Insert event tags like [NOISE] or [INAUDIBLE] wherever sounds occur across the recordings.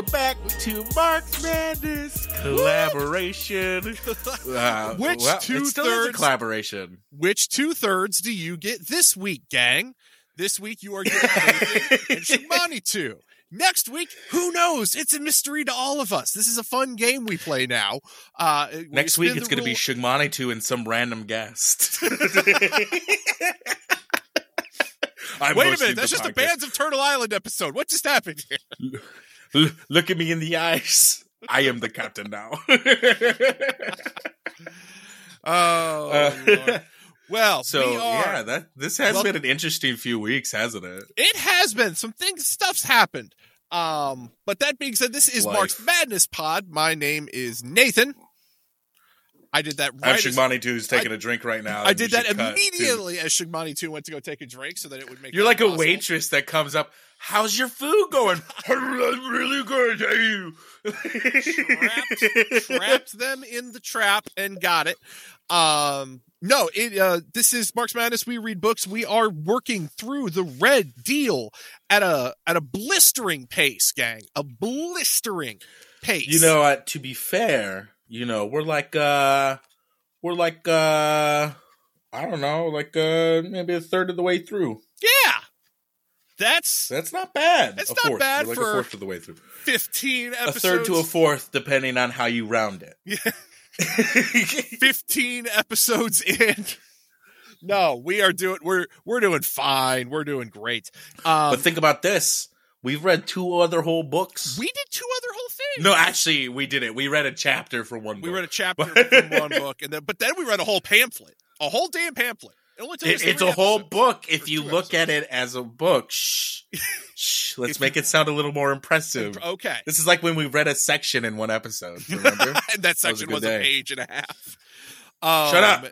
welcome back to Mark's Madness collaboration. [LAUGHS] Uh, Which well, two a thirds- collaboration? Which two thirds do you get this week, gang? This week you are getting [LAUGHS] and Shimani two. Next week, who knows? It's a mystery to all of us. This is a fun game we play now. Uh, Next week it's going to be Shigmani 2 and some random guest. [LAUGHS] I'm Wait a minute, that's just a podcast. Bands of Turtle Island episode. What just happened here? Look at me in the eyes. I am the captain now. [LAUGHS] Oh, Uh, well, so we yeah, that this has Well- been an interesting few weeks, hasn't it? It has been some things, stuff's happened. Um, but that being said, this is Life. Mark's Madness Pod. My name is Nathan. I did that right. Shigmani 2 who's taking a drink right now. I did that immediately as Shigmani 2 went to go take a drink so that it would make You're like a waitress that comes up. How's your food going? [LAUGHS] really good. Hey, you. trapped, [LAUGHS] trapped them in the trap and got it. Um, no, it uh, this is Mark's Madness. We read books. We are working through the Red Deal at a at a blistering pace, gang. A blistering pace. You know, uh, to be fair, you know, we're like uh we're like uh I don't know, like uh maybe a third of the way through. yeah, that's That's not bad. That's A not fourth. bad We're like for a fourth of the way through. fifteen A episodes. third to a fourth, depending on how you round it. Yeah. [LAUGHS] fifteen episodes in. No, we are doing we're we're doing fine. We're doing great. Um, but think about this: we've read two other whole books. we did two other whole things. no, actually, we did it. We read a chapter from one. Book. We book. read a chapter [LAUGHS] from one book, and then but then we read a whole pamphlet, a whole damn pamphlet. It only took It- it's a whole book if you look at it as a book. Shh, [LAUGHS] shh. Let's make it sound a little more impressive. Okay, This is like when we read a section in one episode. Remember? [LAUGHS] and that section good was, a day. page and a half. Um, Shut up.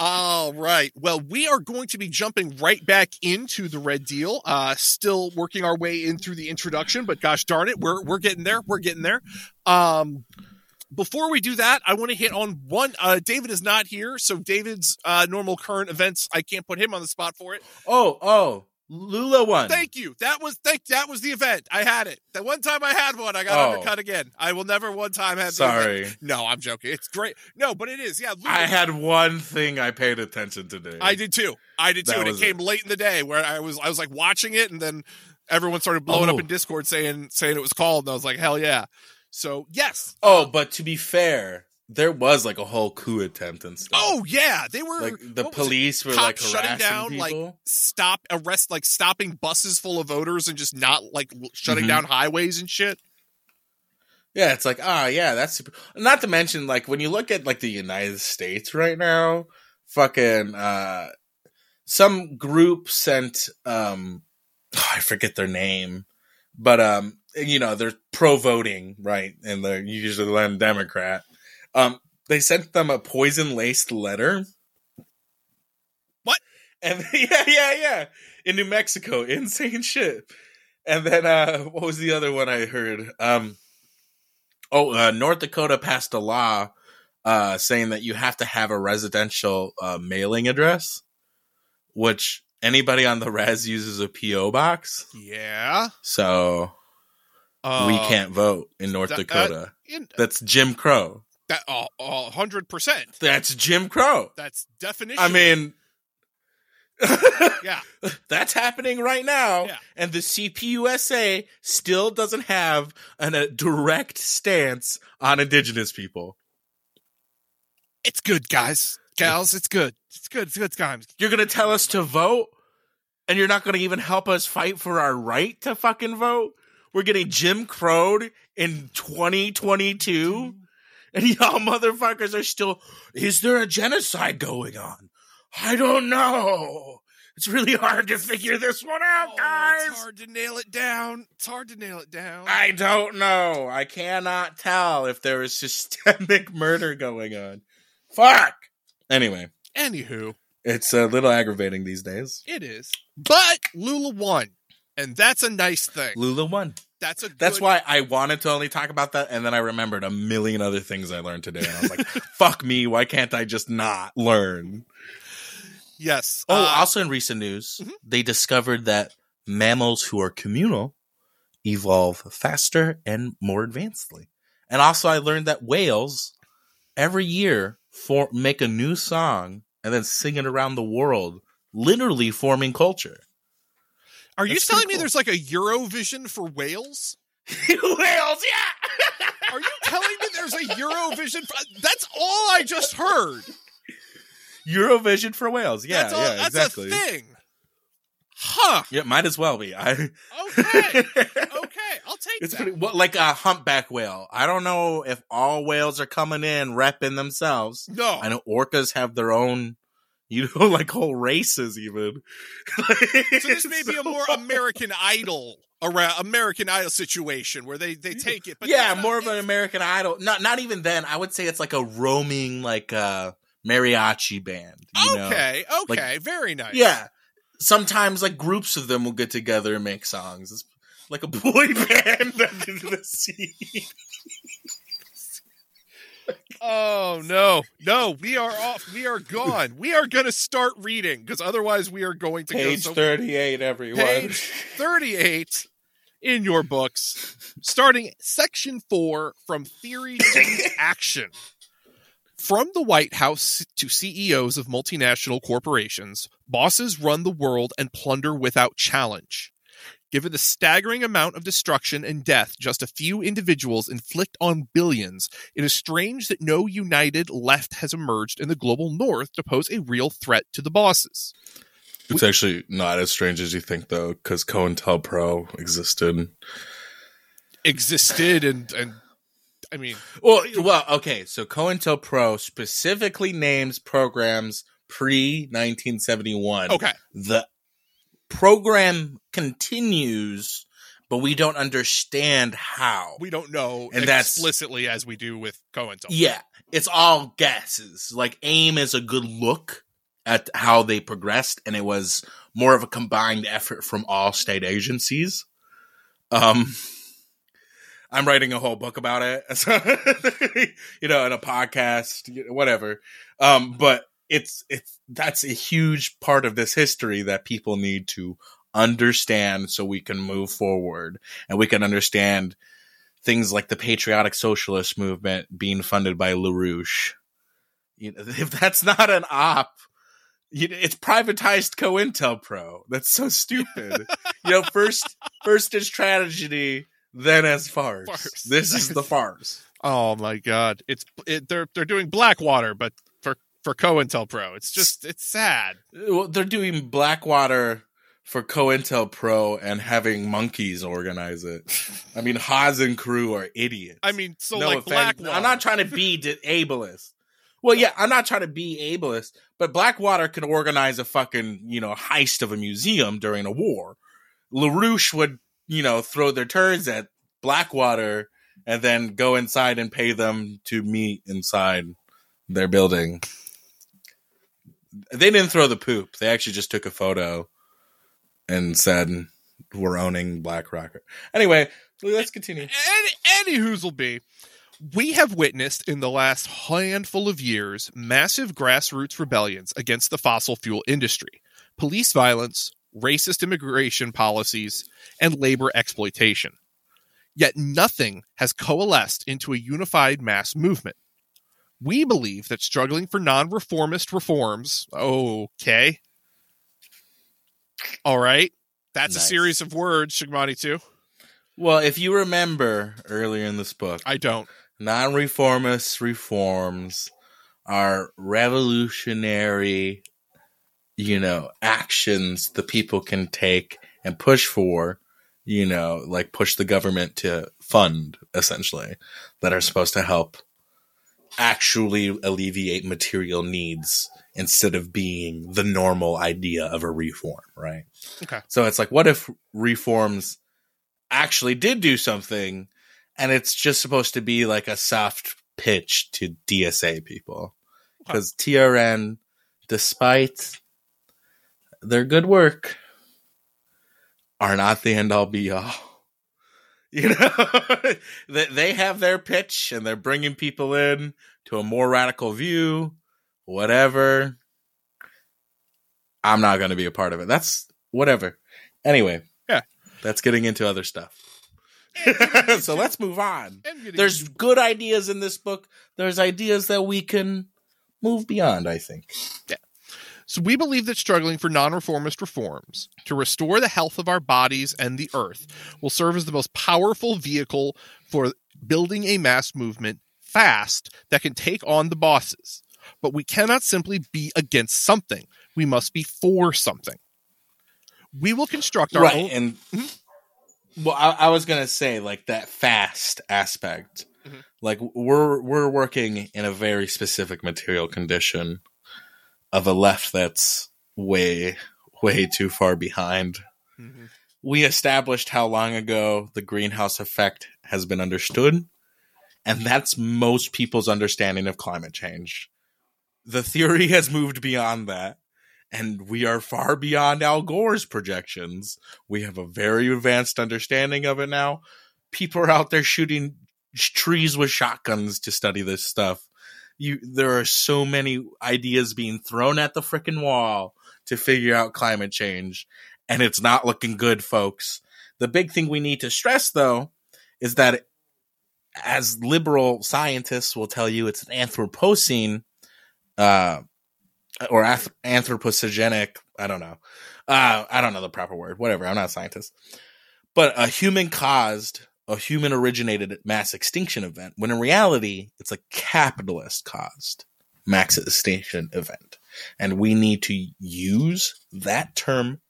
All right. Well, we are going to be jumping right back into the Red Deal. Uh, still working our way in through the introduction, but gosh darn it, we're we're getting there. We're getting there. Um, before we do that, I want to hit on one. Uh, David is not here, so David's uh, normal current events. I can't put him on the spot for it. oh, oh, Lula won. Thank you. That was thank. That was the event. I had it. The one time I had one, I got Oh. undercut again. I will never one time have. Sorry, No, I'm joking. It's great. No, but it is. Yeah, Lula- I had one thing I paid attention today. I did too. I did too, and it came late in the day where I was I was like watching it, and then everyone started blowing Oh. up in Discord saying saying it was called, and I was like, hell yeah. So yes. Oh, but to be fair, there was like a whole coup attempt and stuff. Oh yeah, they were like the what was it? police were like shutting down, like, stop arrest like stopping buses full of voters and just not like shutting Mhm. down highways and shit. Yeah, it's like ah, yeah, that's super. Not to mention, like when you look at like the United States right now, fucking uh, some group sent um, [SIGHS] I forget their name, but um, you know they're pro voting, right? And they're usually them Democrat. Um, they sent them a poison laced letter. What? And [LAUGHS] yeah, yeah, yeah, in New Mexico, [LAUGHS] insane shit. And then uh, what was the other one I heard? Um. Oh, uh, North Dakota passed a law uh, saying that you have to have a residential uh, mailing address, which anybody on the res uses a PO box. Yeah. So Uh, we can't vote in North that- Dakota. in, That's Jim Crow. That uh, a hundred percent. That's Jim Crow. That's definition. I mean, yeah. [LAUGHS] that's happening right now. Yeah. And the CPUSA still doesn't have an, a direct stance on indigenous people. It's good, guys, gals. It's good. It's good. It's good times. You're gonna tell us to vote, and you're not gonna even help us fight for our right to fucking vote. We're getting Jim Crowed in 2022, and [LAUGHS] y'all motherfuckers are still. Is there a genocide going on? I don't know. It's really hard to figure this one out, Oh, guys. it's hard to nail it down. It's hard to nail it down. I don't know. I cannot tell if there is [LAUGHS] systemic murder going on. Fuck. Anyway, Anywho, it's a little aggravating these days. it is. But Lula won, and that's a nice thing. Lula won. That's a. That's why I wanted to only talk about that, and then I remembered a million other things I learned today, and I was like, [LAUGHS] "Fuck me! Why can't I just not learn?" Yes. Oh, uh, also in recent news, Mhm. they discovered that mammals who are communal evolve faster and more advancedly. And also, I learned that whales every year for make a new song and then sing it around the world, literally forming culture. Are you telling pretty me there's like a Eurovision for whales? [LAUGHS] whales, yeah. [LAUGHS] Are you telling me there's a Eurovision? For, uh, that's all I just heard. Eurovision for whales. Yeah, that's all, yeah, that's exactly. a thing. Huh. Yeah, might as well be. [LAUGHS] I Okay. Okay. I'll take It's that. pretty well, like a humpback whale. I don't know if all whales are coming in repping themselves. no. I know orcas have their own, you know, [LAUGHS] like whole races even. So this [LAUGHS] may be a more American Idol around American Idol situation where they they take it, but yeah, more not- of an American Idol. Not not even then. I would say it's like a roaming like uh mariachi band. You know? Okay, okay, very nice. Yeah. Sometimes like groups of them will get together and make songs. It's like a boy [LAUGHS] band under the sea. Oh no, no, we are off. We are gone. We are going to start reading because otherwise we are going to Page go thirty-eight, everyone. page thirty-eight in your books, starting section four from theory to [LAUGHS] action. From the White House to CEOs of multinational corporations, bosses run the world and plunder without challenge. Given the staggering amount of destruction and death just a few individuals inflict on billions, it is strange that no united left has emerged in the global north to pose a real threat to the bosses. It's actually not as strange as you think, though, because COINTELPRO existed. Existed and and I mean Well, well, okay. So COINTELPRO specifically names programs pre 1971. okay. The program continues, but we don't understand how. We don't know And that's- explicitly as we do with Cohen. Yeah, it's all guesses. Like AIM is a good look at how they progressed, and it was more of a combined effort from all state agencies. Um, I'm writing a whole book about it, [LAUGHS] you know, in a podcast, whatever. Um, but it's it's that's a huge part of this history that people need to understand so we can move forward and we can understand things like the patriotic socialist movement being funded by LaRouche. You know, [LAUGHS] if that's not an op, you know, it's privatized COINTELPRO. That's so stupid. you know, first [LAUGHS] first is tragedy, then as farce. Farce. This is the [LAUGHS] farce. Oh my god. It's it, they're they're doing Blackwater but for COINTELPRO. It's just it's sad. Well, they're doing Blackwater for COINTELPRO and having monkeys organize it. I mean, Haz and crew are idiots. I mean, so no like offense. Blackwater. I'm not trying to be [LAUGHS] ableist. Well, yeah, I'm not trying to be ableist, but Blackwater can organize a fucking, you know, heist of a museum during a war. LaRouche would, you know, throw their turds at Blackwater and then go inside and pay them to meet inside their building. They didn't throw the poop. They actually just took a photo and said, we're owning Black Rocker. Anyway, let's continue. Any, any who's'll be. We have witnessed in the last handful of years massive grassroots rebellions against the fossil fuel industry, police violence, racist immigration policies, and labor exploitation. Yet nothing has coalesced into a unified mass movement. We believe that struggling for non reformist reforms, okay. All right. That's a series of words, Shigmani 2. Well, if you remember earlier in this book, I don't. non reformist reforms are revolutionary, you know, actions the people can take and push for, you know, like push the government to fund, essentially, that are supposed to help actually alleviate material needs instead of being the normal idea of a reform, right? Okay. So it's like, what if reforms actually did do something and it's just supposed to be like a soft pitch to DSA people? Because TRN, despite their good work, are not the end all be all. [LAUGHS] You know, [LAUGHS] they they have their pitch and they're bringing people in to a more radical view, whatever. I'm not going to be a part of it. That's whatever. Anyway, Yeah. that's getting into other stuff. [LAUGHS] so let's move on. There's good ideas in this book. There's ideas that we can move beyond, I think. So we believe that struggling for non-reformist reforms to restore the health of our bodies and the earth will serve as the most powerful vehicle for building a mass movement fast that can take on the bosses. But we cannot simply be against something. We must be for something. We will construct our right own and Mhm. well I, I was gonna say like that fast aspect Mhm. like we're we're working in a very specific material condition of a left that's way way too far behind Mhm. we established how long ago the greenhouse effect has been understood and that's most people's understanding of climate change the theory has moved beyond that and we are far beyond Al Gore's projections. We have a very advanced understanding of it now. People are out there shooting trees with shotguns to study this stuff. You, there are so many ideas being thrown at the freaking wall to figure out climate change, and it's not looking good, folks. The big thing we need to stress, though, is that as liberal scientists will tell you, it's an Anthropocene, uh, or ath- anthropogenic. I don't know. Uh, I don't know the proper word. Whatever. I'm not a scientist. But a human caused, a human originated mass extinction event, when in reality, it's a capitalist caused mass extinction event. And we need to use that term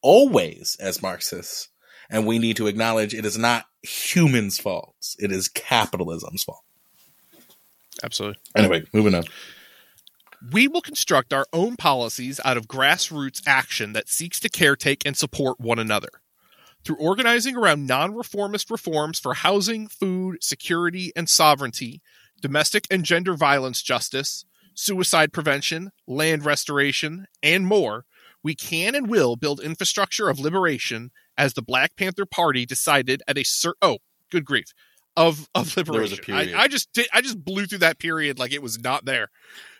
always as Marxists. And we need to acknowledge it is not humans' faults. It is capitalism's fault. Absolutely. Anyway, moving on. We will construct our own policies out of grassroots action that seeks to caretake and support one another. Through organizing around non reformist reforms for housing, food, security, and sovereignty, domestic and gender violence justice, suicide prevention, land restoration, and more, we can and will build infrastructure of liberation as the Black Panther Party decided at a cer- oh, good grief. Of of liberation. I, I just did, I just blew through that period like it was not there.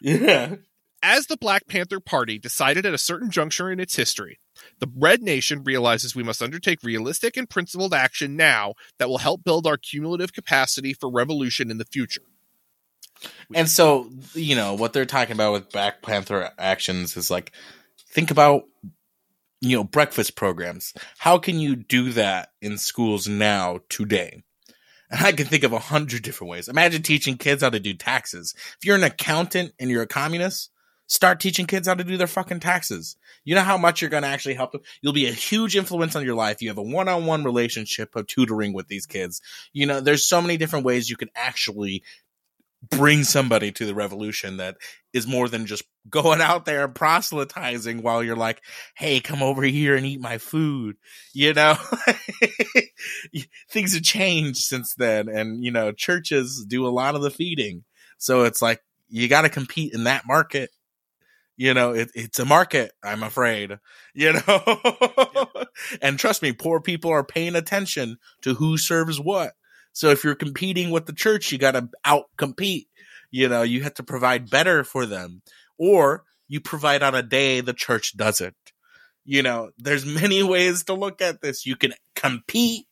Yeah. As the Black Panther Party decided at a certain juncture in its history, the Red Nation realizes we must undertake realistic and principled action now that will help build our cumulative capacity for revolution in the future. And so, you know, what they're talking about with Black Panther actions is like, think about, you know, breakfast programs. How can you do that in schools now, today? And I can think of a hundred different ways. Imagine teaching kids how to do taxes. If you're an accountant and you're a communist, start teaching kids how to do their fucking taxes. You know how much you're going to actually help them? You'll be a huge influence on your life. You have a one on one relationship of tutoring with these kids. You know, there's so many different ways you can actually bring somebody to the revolution that is more than just going out there and proselytizing while you're like, hey, come over here and eat my food. You know, [LAUGHS] things have changed since then. And, you know, churches do a lot of the feeding. So it's like, you got to compete in that market. You know, it, it's a market, I'm afraid, you know, [LAUGHS] and trust me, poor people are paying attention to who serves what. So if you're competing with the church, you got to out compete. You know, you have to provide better for them, or you provide on a day the church doesn't. You know, there's [LAUGHS] many ways to look at this. You can compete,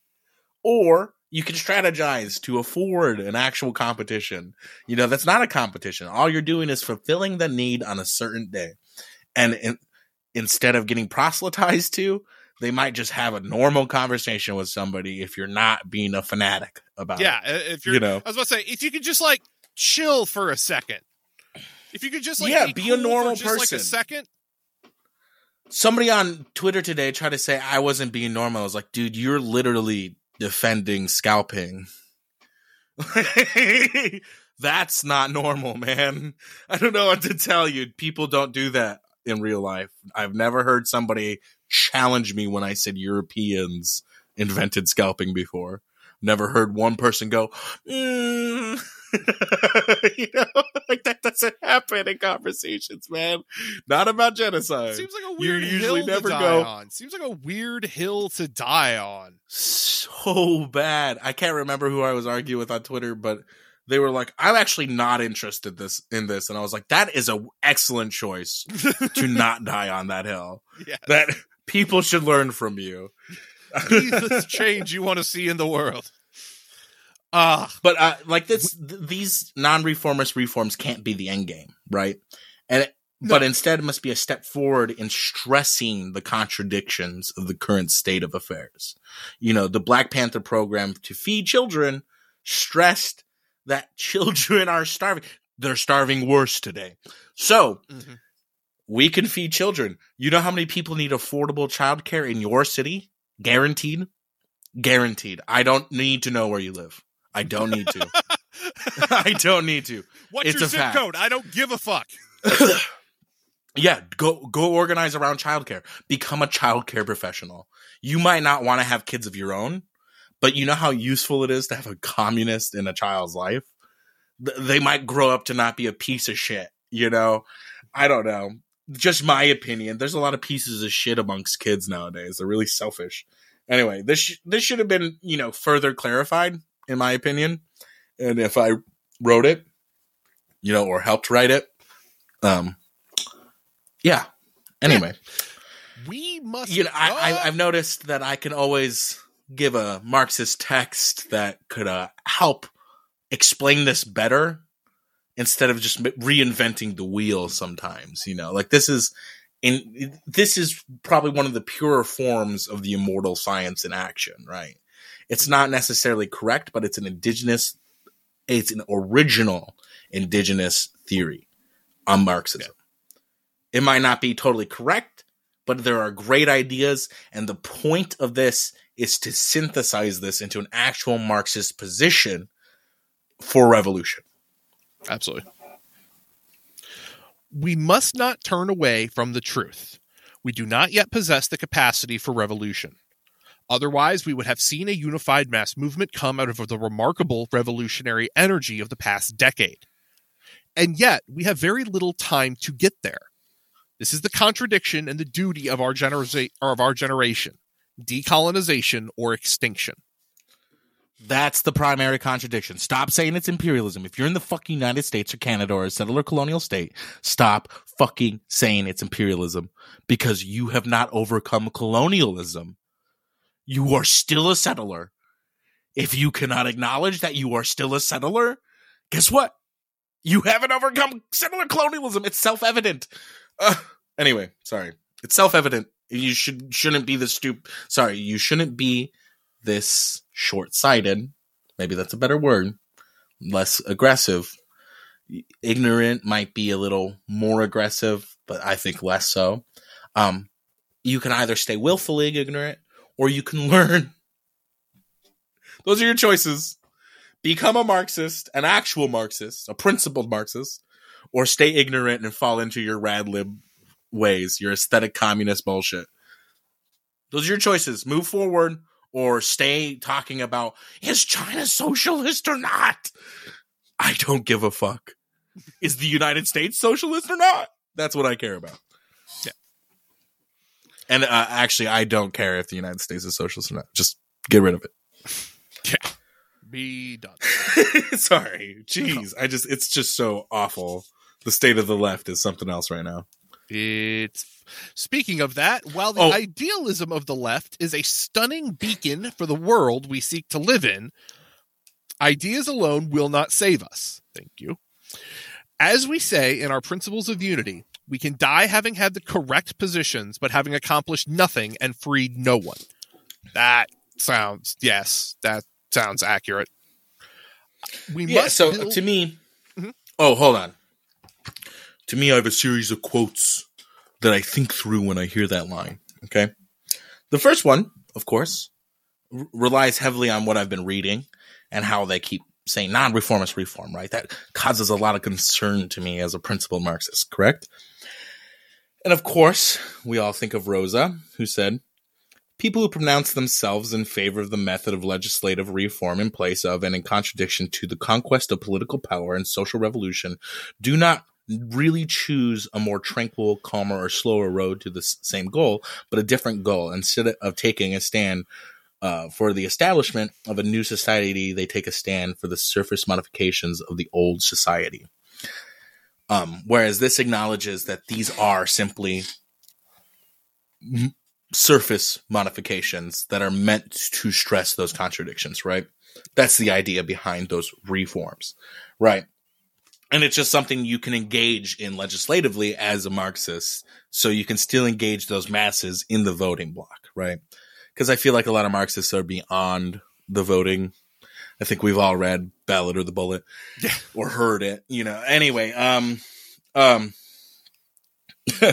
or you can strategize to afford an actual competition. You know, that's not a competition. All you're doing is fulfilling the need on a certain day. And in, instead of getting proselytized to, they might just have a normal conversation with somebody if you're not being a fanatic about Yeah, it. if you're, You know. I was about to say, if you could just like chill for a second, if you could just like Yeah, be, be a cool for normal just, like a second. Somebody on Twitter today tried to say I wasn't being normal. I was like, dude, you're literally defending scalping. [LAUGHS] That's not normal, man. I don't know what to tell you. People don't do that in real life. I've never heard somebody challenge me when I said Europeans invented scalping before. Never heard one person go, mm. [LAUGHS] you know, [LAUGHS] like that doesn't happen in conversations, man. Not about genocide. Seems like a You weird usually hill never to die go- on. Seems like a weird hill to die on. so bad. I can't remember who I was arguing with on Twitter, but they were like, "I'm actually not interested this in this," and I was like, "That is a excellent choice to [LAUGHS] not die on that hill. Yeah. That people should learn from you." Be the change you want to see in the world. Ah, But uh, like this, th- these non-reformist reforms can't be the end game, right? And it, but instead, it must be a step forward in stressing the contradictions of the current state of affairs. You know, the Black Panther program to feed children stressed that [LAUGHS] children are starving. They're starving worse today. So mhm. we can feed children. You know how many people need affordable childcare in your city? Guaranteed. Guaranteed. I don't need to know where you live. I don't need to. [LAUGHS] I don't need to. what's It's your zip fact. code? I don't give a fuck. [COUGHS] yeah, go go organize around childcare. Become a childcare professional. You might not want to have kids of your own, but you know how useful it is to have a communist in a child's life. Th- They might grow up to not be a piece of shit. You know, I don't know. Just my opinion. There's a lot of pieces of shit amongst kids nowadays. They're really selfish. Anyway, this sh- this should have been you know further clarified in my opinion. And if I wrote it, you know, or helped write it, um, yeah. Anyway, We must. you know, I, I! I've noticed that I can always give a Marxist text that could uh, help explain this better instead of just reinventing the wheel. Sometimes, you know, like this is in this is probably one of the purer forms of the immortal science in action, right? It's not necessarily correct, but it's an indigenous, it's an original indigenous theory on Marxism. It might not be totally correct, but there are great ideas. And the point of this is to synthesize this into an actual Marxist position for revolution. Absolutely. We must not turn away from the truth. We do not yet possess the capacity for revolution. Otherwise, we would have seen a unified mass movement come out of the remarkable revolutionary energy of the past decade. And yet, we have very little time to get there. This is the contradiction and the duty of our, genera- of our generation decolonization or extinction. That's the primary contradiction. Stop saying it's imperialism. If you're in the fucking United States or Canada or a settler colonial state, stop fucking saying it's imperialism because you have not overcome colonialism. You are still a settler. If you cannot acknowledge that you are still a settler, guess what? You haven't overcome settler colonialism. It's self-evident. Uh, anyway, sorry. It's self-evident. You should shouldn't be this stupid. Sorry, you shouldn't be this short-sighted. Maybe that's a better word. Less aggressive. Ignorant might be a little more aggressive, but I think less so. Um, you can either stay willfully ignorant or you can [LAUGHS] learn. Those are your choices. Become a Marxist, an actual Marxist, a principled Marxist, or stay ignorant and fall into your rad lib ways, your aesthetic communist bullshit. Those are your choices. Move forward or stay talking about is China socialist or not? I don't give a fuck. Is the United States socialist or not? That's what I care about. Yeah. And uh, actually, I don't care if the United States is socialist or not. Just get rid of it. Yeah. Be done. [LAUGHS] Sorry. Jeez. I just, it's just so awful. The state of the left is something else right now. It's speaking of that, while the Oh. idealism of the left is a stunning beacon for the world we seek to live in, ideas alone will not save us. Thank you. As we say in our principles of unity, we can die having had the correct positions, but having accomplished nothing and freed no one. That sounds yes, that sounds accurate. We Yeah, must so build- to me, Mhm. oh, hold on. To me, I have a series of quotes that I think through when I hear that line. Okay. The first one, of course, r- relies heavily on what I've been reading and how they keep saying non reformist reform, right? That causes a lot of concern to me as a principled Marxist, correct? And of course, we all think of Rosa, who said, People who pronounce themselves in favor of the method of legislative reform in place of and in contradiction to the conquest of political power and social revolution do not really choose a more tranquil, calmer, or slower road to the same goal, but a different goal. Instead of taking a stand uh, for the establishment of a new society, they take a stand for the surface modifications of the old society. Um, whereas this acknowledges that these are simply m- surface modifications that are meant to stress those contradictions, right? That's the idea behind those reforms, right? And it's just something you can engage in legislatively as a Marxist, so you can still engage those masses in the voting block, right? Because I feel like a lot of Marxists are beyond the voting. I think we've all read Ballot or the Bullet, Yeah. or heard it, you know. Anyway, um, um, [LAUGHS]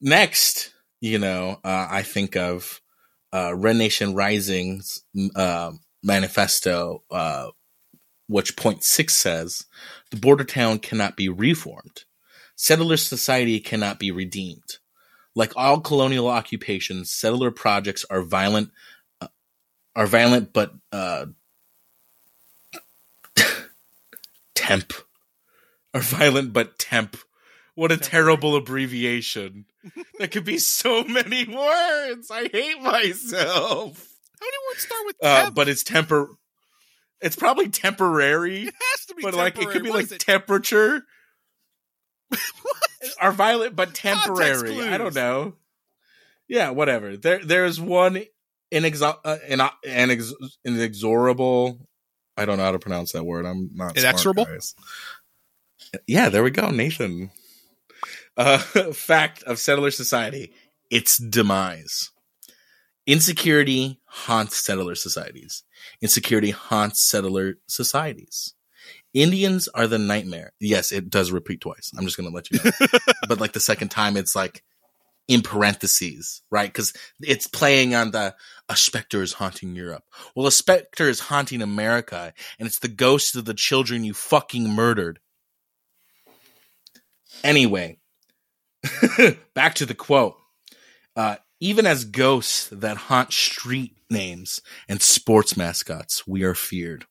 next, you know, uh, I think of uh, Red Nation Rising's uh, manifesto, uh, which point six says the border town cannot be reformed. Settler society cannot be redeemed. Like all colonial occupations, settler projects are violent, uh, are violent, but uh, temp are violent, but temp. What a terrible abbreviation. that could be so [LAUGHS] many words. I hate myself. How many words start with Uh, temp? but it's temper. It's probably temporary, it has to be but like it could be What like temperature. [LAUGHS] Are violent but temporary. I don't know. Yeah, whatever. There, there's one inexo- uh, in, inex- inexorable. I don't know how to pronounce that word. I'm not smart, Inexorable? guys. Yeah, there we go, Nathan. Uh, [LAUGHS] fact of settler society: its demise. Insecurity haunts settler societies. Insecurity haunts settler societies. Indians are the nightmare. Yes, it does repeat twice. I'm just going to let you know. [LAUGHS] but like the second time, it's like in parentheses, right? Because it's playing on the a specter is haunting Europe. Well, a specter is haunting America, and it's the ghosts of the children you fucking murdered. Anyway, [LAUGHS] back to the quote. Uh, even as ghosts that haunt street names and sports mascots, we are feared.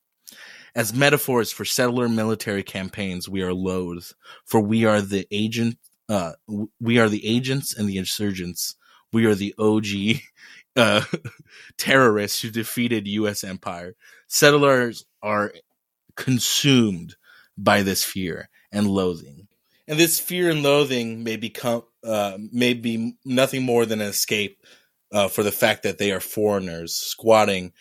As metaphors for settler military campaigns, we are loathed, for we are the agent. Uh, we are the agents and the insurgents. We are the OG [LAUGHS] uh, [LAUGHS] terrorists who defeated U.S. empire. Settlers are consumed by this fear and loathing, and this fear and loathing may become uh, may be nothing more than an escape uh, for the fact that they are foreigners squatting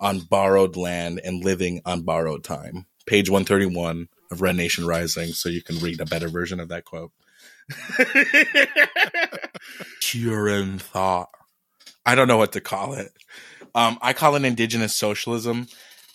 on borrowed land and living on borrowed time. Page 131 of Red Nation Rising, so you can read a better version of that quote. Pure in thought. I don't know what to call it. Um, I call it indigenous socialism.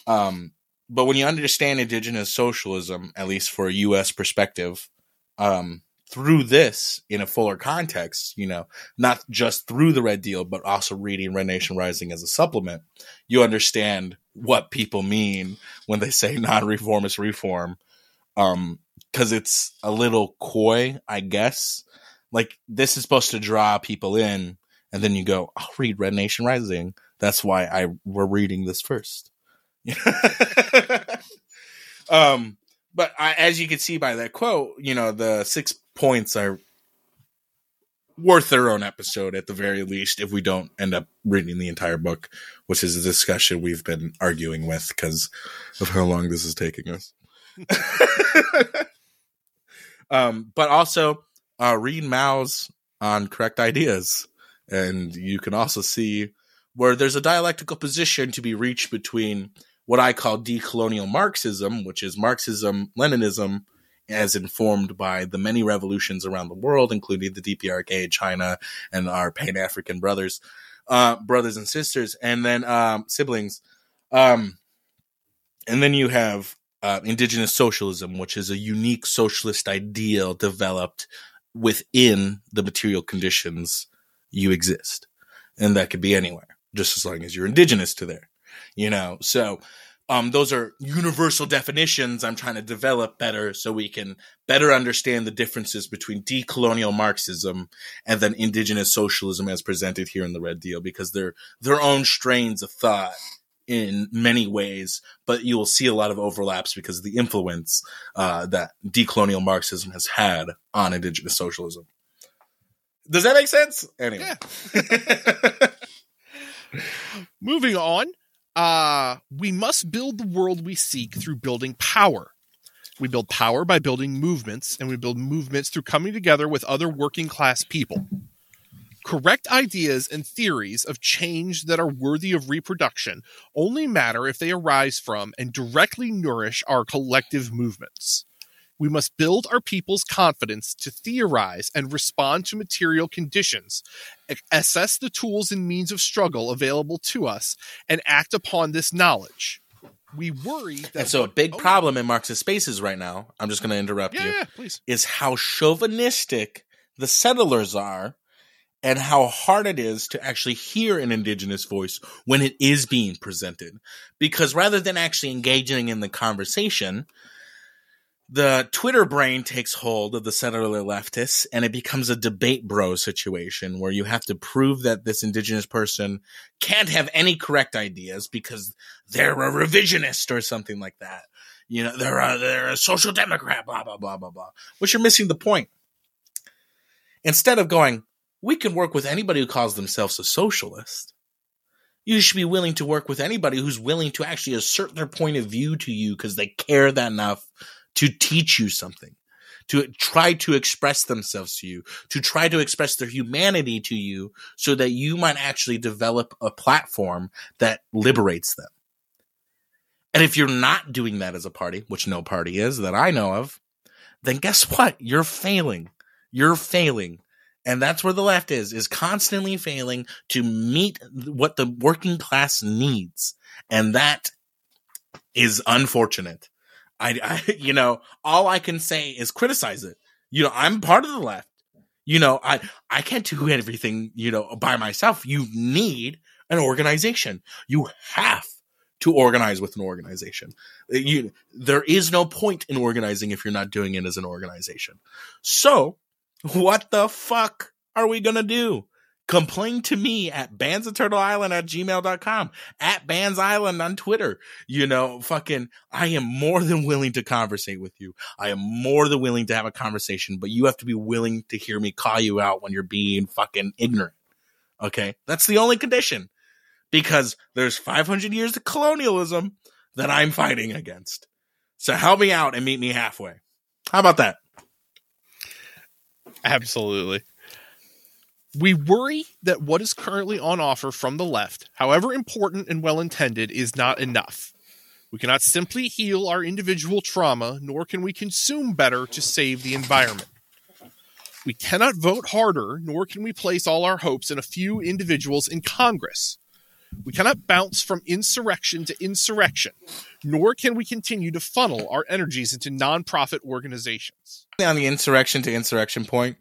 Um, but when you understand indigenous socialism, at least for a U.S. perspective, um, through this in a fuller context, you know, not just through the Red Deal, but also reading Red Nation Rising as a supplement, you understand what people mean when they say non-reformist reform. Um, cause it's a little coy, I guess. Like this is supposed to draw people in, and then you go, I'll read Red Nation Rising. That's why I we're reading this first. [LAUGHS] um, but I, as you can see by that quote, you know, the six points are worth their own episode at the very least if we don't end up reading the entire book, which is a discussion we've been arguing with because of how long this is taking us. [LAUGHS] um, but also uh, read Mao's on correct ideas, and you can also see where there's a dialectical position to be reached between what I call decolonial Marxism, which is Marxism Leninism as informed by the many revolutions around the world, including the DPRK, China, and our Pan African brothers, uh, brothers and sisters, and then um, siblings. Um, and then you have uh, indigenous socialism, which is a unique socialist ideal developed within the material conditions you exist. And that could be anywhere, just as long as you're indigenous to there, you know? So, um, those are universal definitions I'm trying to develop better so we can better understand the differences between decolonial Marxism and then indigenous socialism as presented here in the Red Deal because they're their own strains of thought in many ways, but you will see a lot of overlaps because of the influence uh, that decolonial Marxism has had on indigenous socialism. Does that make sense? Anyway. [LAUGHS] Moving on, uh, we must build the world we seek through building power. We build power by building movements, and we build movements through coming together with other working class people. Correct ideas and theories of change that are worthy of reproduction only matter if they arise from and directly nourish our collective movements. We must build our people's confidence to theorize and respond to material conditions, assess the tools and means of struggle available to us, and act upon this knowledge. We worry that. And so, a big oh, problem in Marxist spaces right now, I'm just going to interrupt Yeah, you, yeah, please. is how chauvinistic the settlers are and how hard it is to actually hear an indigenous voice when it is being presented. Because rather than actually engaging in the conversation, the Twitter brain takes hold of the settler leftists and it becomes a debate bro situation where you have to prove that this indigenous person can't have any correct ideas because they're a revisionist or something like that. You know, they're a, they're a social democrat, blah, blah, blah, blah, blah. Which you're missing the point. Instead of going, we can work with anybody who calls themselves a socialist. You should be willing to work with anybody who's willing to actually assert their point of view to you because they care that enough to teach you something, to try to express themselves to you, to try to express their humanity to you so that you might actually develop a platform that liberates them. And if you're not doing that as a party, which no party is that I know of, then guess what? You're failing. You're failing. And that's where the left is, is constantly failing to meet what the working class needs. And that is unfortunate. I, I, [LAUGHS] you know, all I can say is criticize it. You know, I'm part of the left. You know, I, I can't do everything, you know, by myself. You need an organization. You have to organize with an organization. You, there is no point in organizing if you're not doing it as an organization. So, what the fuck are we gonna do? Complain to me at bands of turtle island at gmail.com, at bands island on Twitter. You know, fucking, I am more than willing to conversate with you. I am more than willing to have a conversation, but you have to be willing to hear me call you out when you're being fucking ignorant. Okay. That's the only condition because there's 500 years of colonialism that I'm fighting against. So help me out and meet me halfway. How about that? Absolutely. We worry that what is currently on offer from the left, however important and well intended, is not enough. We cannot simply heal our individual trauma, nor can we consume better to save the environment. We cannot vote harder, nor can we place all our hopes in a few individuals in Congress. We cannot bounce from insurrection to insurrection, nor can we continue to funnel our energies into nonprofit organizations. On the insurrection to insurrection point,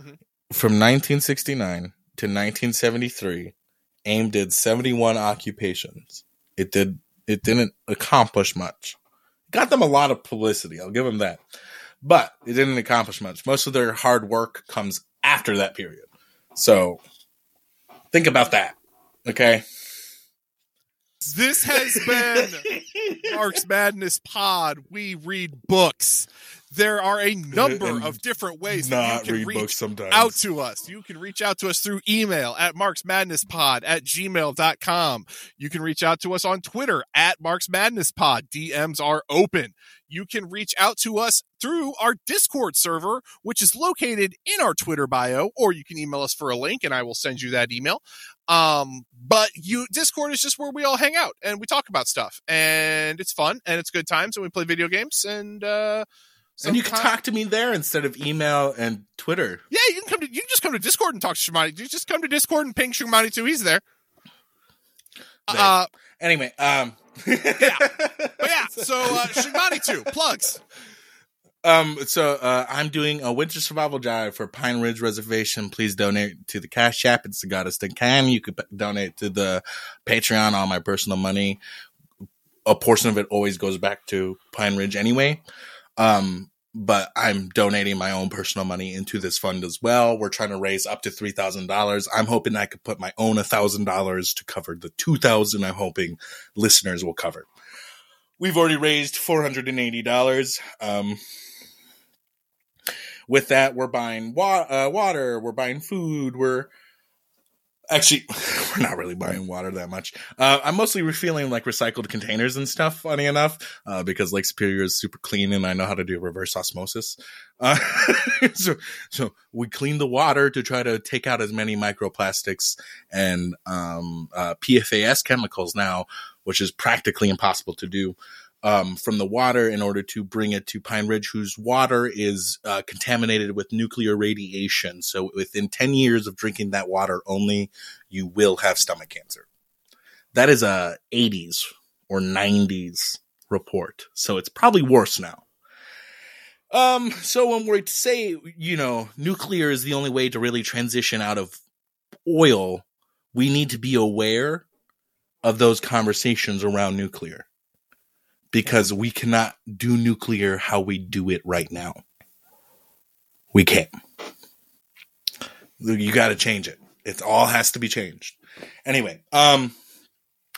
Mhm. from 1969 to 1973, AIM did 71 occupations. It did. It didn't accomplish much. Got them a lot of publicity. I'll give them that, but it didn't accomplish much. Most of their hard work comes after that period. So think about that. Okay. This has been Mark's Madness Pod. We read books. There are a number And of different ways that you can read reach books sometimes. out to us. You can reach out to us through email at marksmadnesspod at gmail.com. You can reach out to us on Twitter at marksmadnesspod. DMs are open. You can reach out to us through our Discord server, which is located in our Twitter bio, or you can email us for a link and I will send you that email. Um, but you Discord is just where we all hang out and we talk about stuff and it's fun and it's good times and we play video games and uh and you can talk to me there instead of email and Twitter. Yeah, you can come to you can just come to Discord and talk to Shimani. You just come to Discord and ping Shimani too. He's there. Uh, Anyway, um, [LAUGHS] but yeah, so uh, Shimani too. Plugs. Um, so uh, I'm doing a winter survival drive for Pine Ridge Reservation. Please donate to the Cash App. It's the goddess that can. You could donate to the Patreon. All my personal money. A portion of it always goes back to Pine Ridge anyway. Um, but I'm donating my own personal money into this fund as well. We're trying to raise up to three thousand dollars. I'm hoping I could put my own thousand dollars to cover the two thousand. I'm hoping listeners will cover. We've already raised four hundred and eighty dollars. Um, with that, we're buying wa- uh, water, we're buying food, we're Actually, [LAUGHS] we're not really buying water that much. Uh, I'm mostly refilling like recycled containers and stuff. Funny enough, uh, because Lake Superior is super clean, and I know how to do reverse osmosis. Uh, [LAUGHS] so, so we clean the water to try to take out as many microplastics and um, uh, PFAS chemicals now, which is practically impossible to do um, from the water in order to bring it to Pine Ridge, whose water is uh, contaminated with nuclear radiation. So within 10 years of drinking that water only, you will have stomach cancer. That is a 80s or 90s report. So it's probably worse now. Um, so when to say, you know, nuclear is the only way to really transition out of oil, we need to be aware of those conversations around nuclear because we cannot do nuclear how we do it right now. We can't. You got to change it. It all has to be changed. Anyway, um,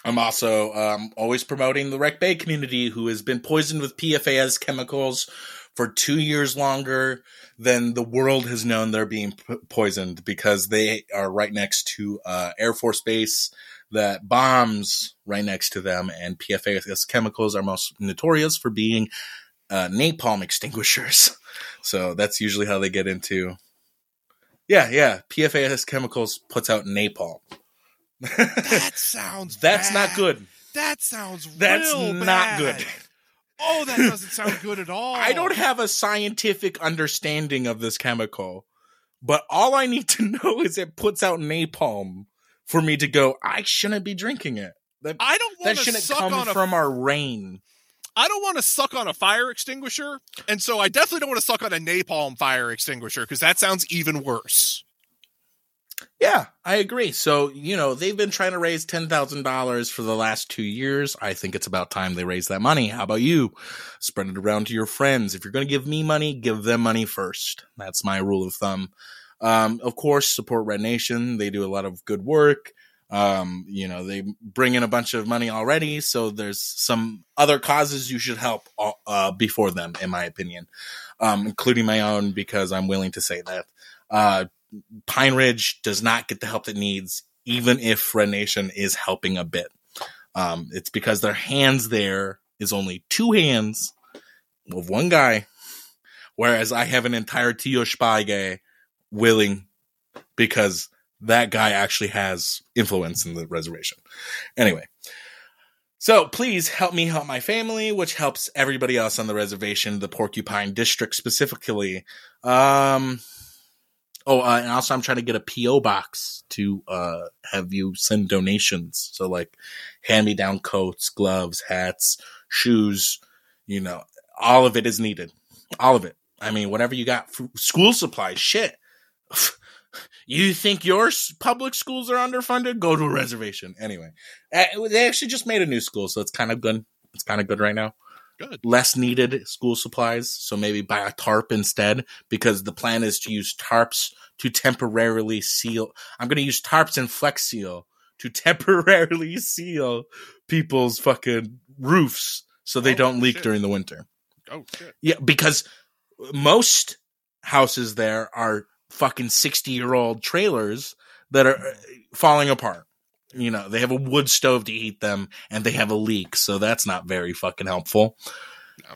I'm also um, always promoting the Wreck Bay community who has been poisoned with PFAS chemicals for two years longer than the world has known they're being poisoned because they are right next to uh, Air Force Base that bombs right next to them and PFAS chemicals are most notorious for being uh, napalm extinguishers. [LAUGHS] So that's usually how they get into. Yeah, yeah. PFAS chemicals puts out napalm. That sounds. That's bad. not good. That sounds. That's not bad. good. Oh, that doesn't sound good at all. [LAUGHS] I don't have a scientific understanding of this chemical, but all I need to [LAUGHS] know is it puts out napalm for me to go. I shouldn't be drinking it. That I don't that want to shouldn't suck come on a. from our rain. I don't want to suck on a fire extinguisher, and so I definitely don't want to suck on a napalm fire extinguisher because that sounds even worse. Yeah, I agree. So, you know, they've been trying to raise $10,000 for the last two years. I think it's about time they raise that money. How about you? Spread it around to your friends. If you're going to give me money, give them money first. That's my rule of thumb. Um, of course, support Red Nation. They do a lot of good work. Um, you know, they bring in a bunch of money already. So there's some other causes you should help uh, before them, in my opinion, um, including my own, because I'm willing to say that. Uh, Pine Ridge does not get the help it needs, even if Red Nation is helping a bit. Um, it's because their hands there is only two hands of one guy, whereas I have an entire tiyospaye willing because that guy actually has influence in the reservation. Anyway, so please help me help my family, which helps everybody else on the reservation, the Porcupine District specifically. Um, Oh, uh, and also I'm trying to get a PO box to uh, have you send donations. So like hand me down coats, gloves, hats, shoes. You know, all of it is needed. All of it. I mean, whatever you got, school supplies, shit. [LAUGHS] you think your public schools are underfunded? Go to a reservation. Anyway, they actually just made a new school, so it's kind of good. It's kind of good right now good. less needed school supplies. So maybe buy a tarp instead because the plan is to use tarps to temporarily seal. I'm going to use tarps and Flex Seal to [LAUGHS] temporarily seal people's fucking roofs so they Oh, don't leak shit. during the winter. Oh shit! Yeah, because most houses there are fucking 60 year old trailers that are falling apart. You know, they have a wood stove to heat them and they have a leak, so that's not very fucking helpful. No.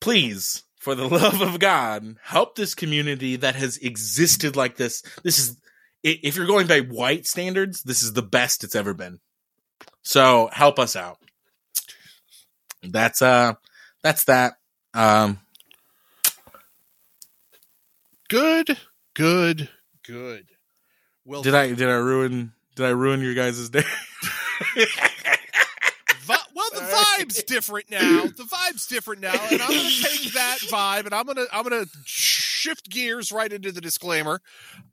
Please, for the [LAUGHS] love of God, help this community that has existed like this. This is, if you're going by white standards, this is the best it's ever been. So, help us out. That's uh that's that. Um Good, good, good. Well, Did I did I ruin did I ruin your guys' day? [LAUGHS] well, the vibe's different now. The vibe's different now, and I'm gonna take that vibe and I'm gonna I'm gonna shift gears right into the disclaimer,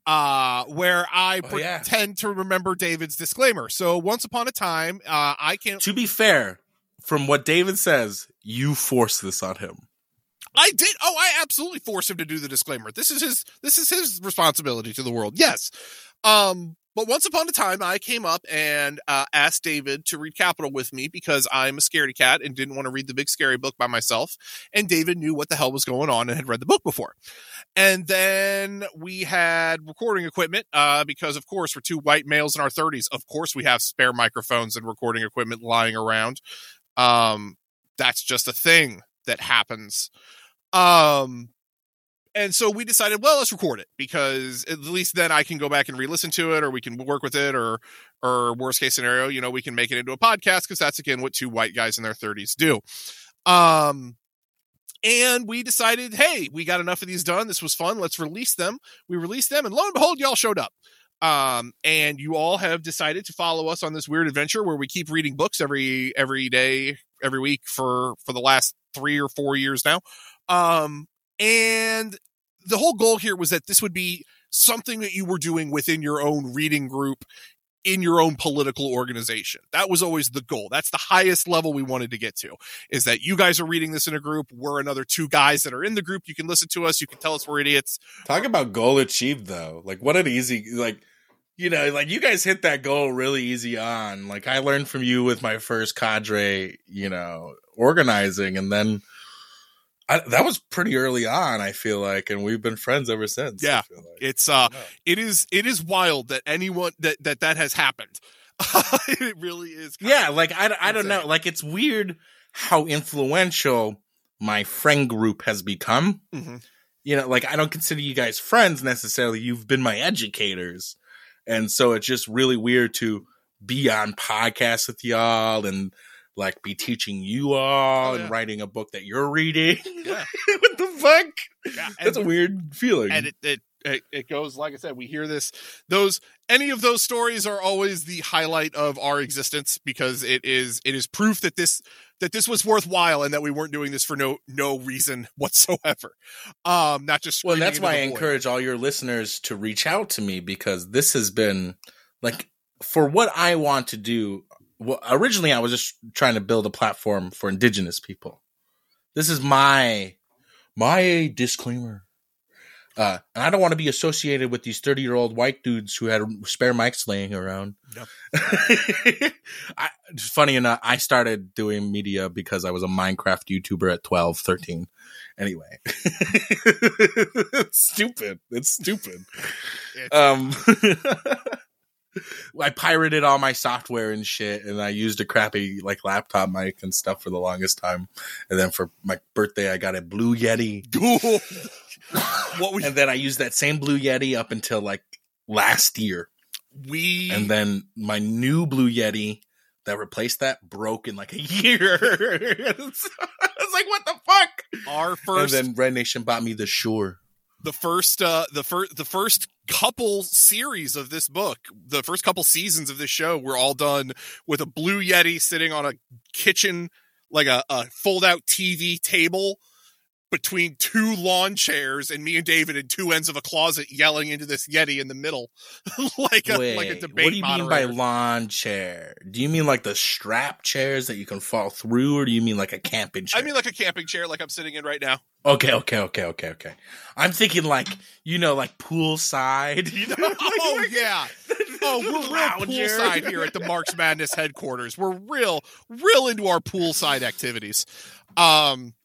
uh, where I Oh, yeah. pretend to remember David's disclaimer. So, once upon a time, uh, I can't. to be fair, from what David says, you forced this on him. I did. Oh, I absolutely forced him to do the disclaimer. This is his. This is his responsibility to the world. Yes. Um. but once upon a time, I came up and uh, asked David to read Capital with me because I'm a scaredy cat and didn't want to read the big scary book by myself. And David knew what the hell was going on and had read the book before. And then we had recording equipment uh, because, of course, we're two white males in our 30s. Of course, we have spare microphones and recording equipment lying around. Um, that's just a thing that happens. Um, and so we decided, well, let's record it because at least then I can go back and re-listen to it, or we can work with it, or or worst case scenario, you know, we can make it into a podcast because that's again what two white guys in their thirties do. Um, and we decided, hey, we got enough of these done. This was fun. Let's release them. We released them, and lo and behold, y'all showed up. Um, and you all have decided to follow us on this weird adventure where we keep reading books every every day, every week for for the last three or four years now. Um, and the whole goal here was that this would be something that you were doing within your own reading group in your own political organization. That was always the goal. That's the highest level we wanted to get to is that you guys are reading this in a group. We're another two guys that are in the group. You can listen to us. You can tell us we're idiots. Talk about goal achieved though. Like what an easy like you know, like you guys hit that goal really easy on. Like I learned from you with my first cadre, you know, organizing and then I, that was pretty early on, I feel like, and we've been friends ever since. Yeah, like. it's uh, it is it is wild that anyone that that that has happened. [LAUGHS] it really is. Yeah, like I, I don't know, like it's weird how influential my friend group has become. Mm-hmm. You know, like I don't consider you guys friends necessarily. You've been my educators, and so it's just really weird to be on podcasts with y'all and like be teaching you all oh, yeah. and writing a book that you're reading. Yeah. [LAUGHS] what the fuck? Yeah, that's a weird feeling. And it, it it it goes like I said. We hear this. Those any of those stories are always the highlight of our existence because it is it is proof that this that this was worthwhile and that we weren't doing this for no no reason [LAUGHS] whatsoever. Um, not just well. That's why I encourage all your listeners to reach out to me because this has been like for what I want to do well, originally I was just trying to build a platform for indigenous people. This is my my disclaimer. Uh, and I don't want to be associated with these 30 year old white dudes who had spare mics laying around. Yep. [LAUGHS] I, funny enough, I started doing media because I was a Minecraft YouTuber at 12, 13. Anyway, [LAUGHS] it's stupid. It's stupid. It's- um, [LAUGHS] I pirated all my software and shit, and I used a crappy like laptop mic and stuff for the longest time. And then for my birthday, I got a Blue Yeti. [LAUGHS] what we- and then I used that same Blue Yeti up until like last year. We and then my new Blue Yeti that replaced that broke in like a [LAUGHS] year. I was like, what the fuck? Our first, and then Red Nation bought me the Shure the first uh the first the first couple series of this book the first couple seasons of this show were all done with a blue yeti sitting on a kitchen like a, a fold out tv table between two lawn chairs and me and David in two ends of a closet yelling into this Yeti in the middle, [LAUGHS] like a Wait, like a debate. What do you moderator. mean by lawn chair? Do you mean like the strap chairs that you can fall through, or do you mean like a camping chair? I mean like a camping chair, like I'm sitting in right now. Okay, okay, okay, okay, okay. I'm thinking like you know, like poolside. [LAUGHS] You know? oh yeah. [LAUGHS] Oh, we're real poolside here at the Marx Madness headquarters. We're real, real into our poolside activities. Um,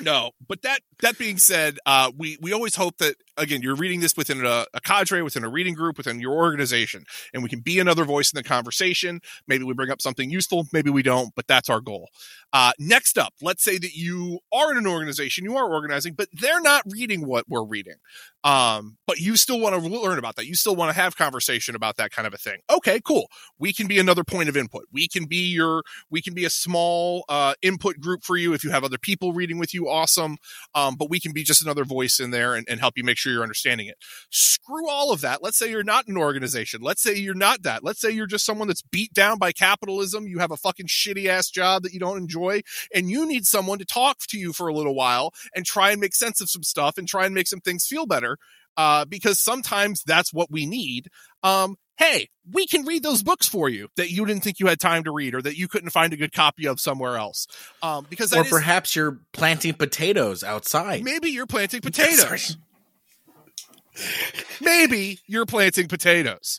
no, but that that being said, uh, we we always hope that again you're reading this within a, a, cadre, within a reading group, within your organization, and we can be another voice in the conversation. Maybe we bring up something useful, maybe we don't, but that's our goal. Uh, next up, let's say that you are in an organization, you are organizing, but they're not reading what we're reading. Um, but you still want to learn about that. You still want to have conversation about that kind of a thing. Okay, cool. We can be another point of input. We can be your, we can be a small uh, input group for you if you have other people reading with you. Awesome. Um, but we can be just another voice in there and, and help you make sure you're understanding it. Screw all of that. Let's say you're not an organization. Let's say you're not that. Let's say you're just someone that's beat down by capitalism. You have a fucking shitty ass job that you don't enjoy and you need someone to talk to you for a little while and try and make sense of some stuff and try and make some things feel better. Uh, because sometimes that's what we need. Um, hey, we can read those books for you that you didn't think you had time to read or that you couldn't find a good copy of somewhere else. Um, because or perhaps you're planting potatoes outside. Maybe you're planting [LAUGHS] potatoes. maybe you're planting potatoes.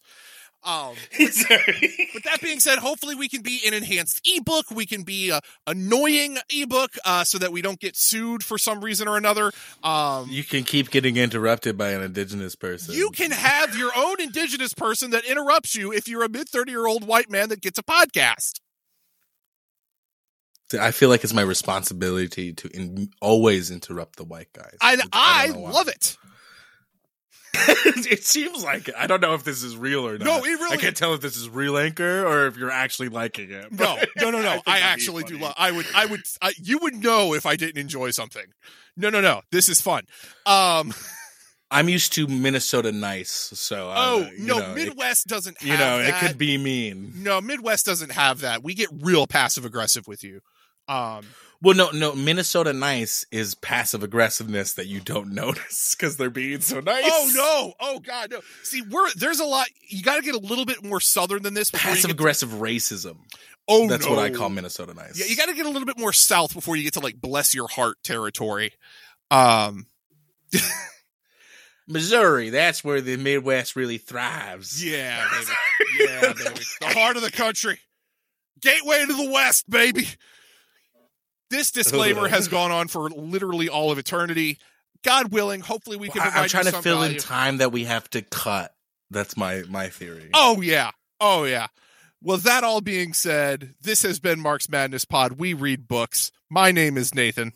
Um, [LAUGHS] He's very- But that being said, hopefully we can be an enhanced ebook. We can be a annoying ebook, uh, so that we don't get sued for some reason or another. Um, you can keep getting interrupted by an indigenous person. you can have your own indigenous person that interrupts you if you're a mid 30 year old white man that gets a podcast. I feel like it's my responsibility to in, always interrupt the white guys. And which I, don't know why. love it. [LAUGHS] it seems like it. I don't know if this is real or not. No, it really- I can't tell if this is real anchor or if you're actually liking it. No, no, no, [LAUGHS] I no. think I, actually do love. I would, I would, I, you would know if I didn't enjoy something. No, no, no. This is fun. Um, [LAUGHS] I'm used to Minnesota nice, so uh, oh no, know, it- Midwest doesn't. Have you know, it could be mean. No, Midwest doesn't have that. We get real passive aggressive with you. Um, Well, no, no. Minnesota nice is passive aggressiveness that you don't [LAUGHS] notice because they're being so nice. Oh no! Oh god, no. See, we're there's a lot. You got to get a little bit more southern than this. Passive get to- aggressive racism. oh, That's what I call Minnesota nice. Yeah, you got to get a little bit more south before you get to like bless your heart territory. Um, [LAUGHS] Missouri. That's where the Midwest really thrives. yeah, [LAUGHS] baby. Yeah, baby. The heart of the country, gateway to the West, baby. This disclaimer has gone on for literally all of eternity. God willing, hopefully we can provide I'm trying to fill value. in time that we have to cut. That's my my theory. Oh yeah. Oh yeah. Well, that all being said, this has been Marx Madness Pod. We read books. My name is Nathan.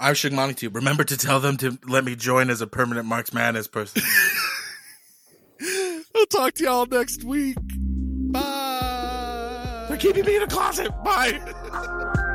I'm Shigmani too. Remember to tell them to let me join as a permanent Marx Madness person. [LAUGHS] I'll talk to y'all next week. Bye. They're keeping me in a closet. Bye. [LAUGHS]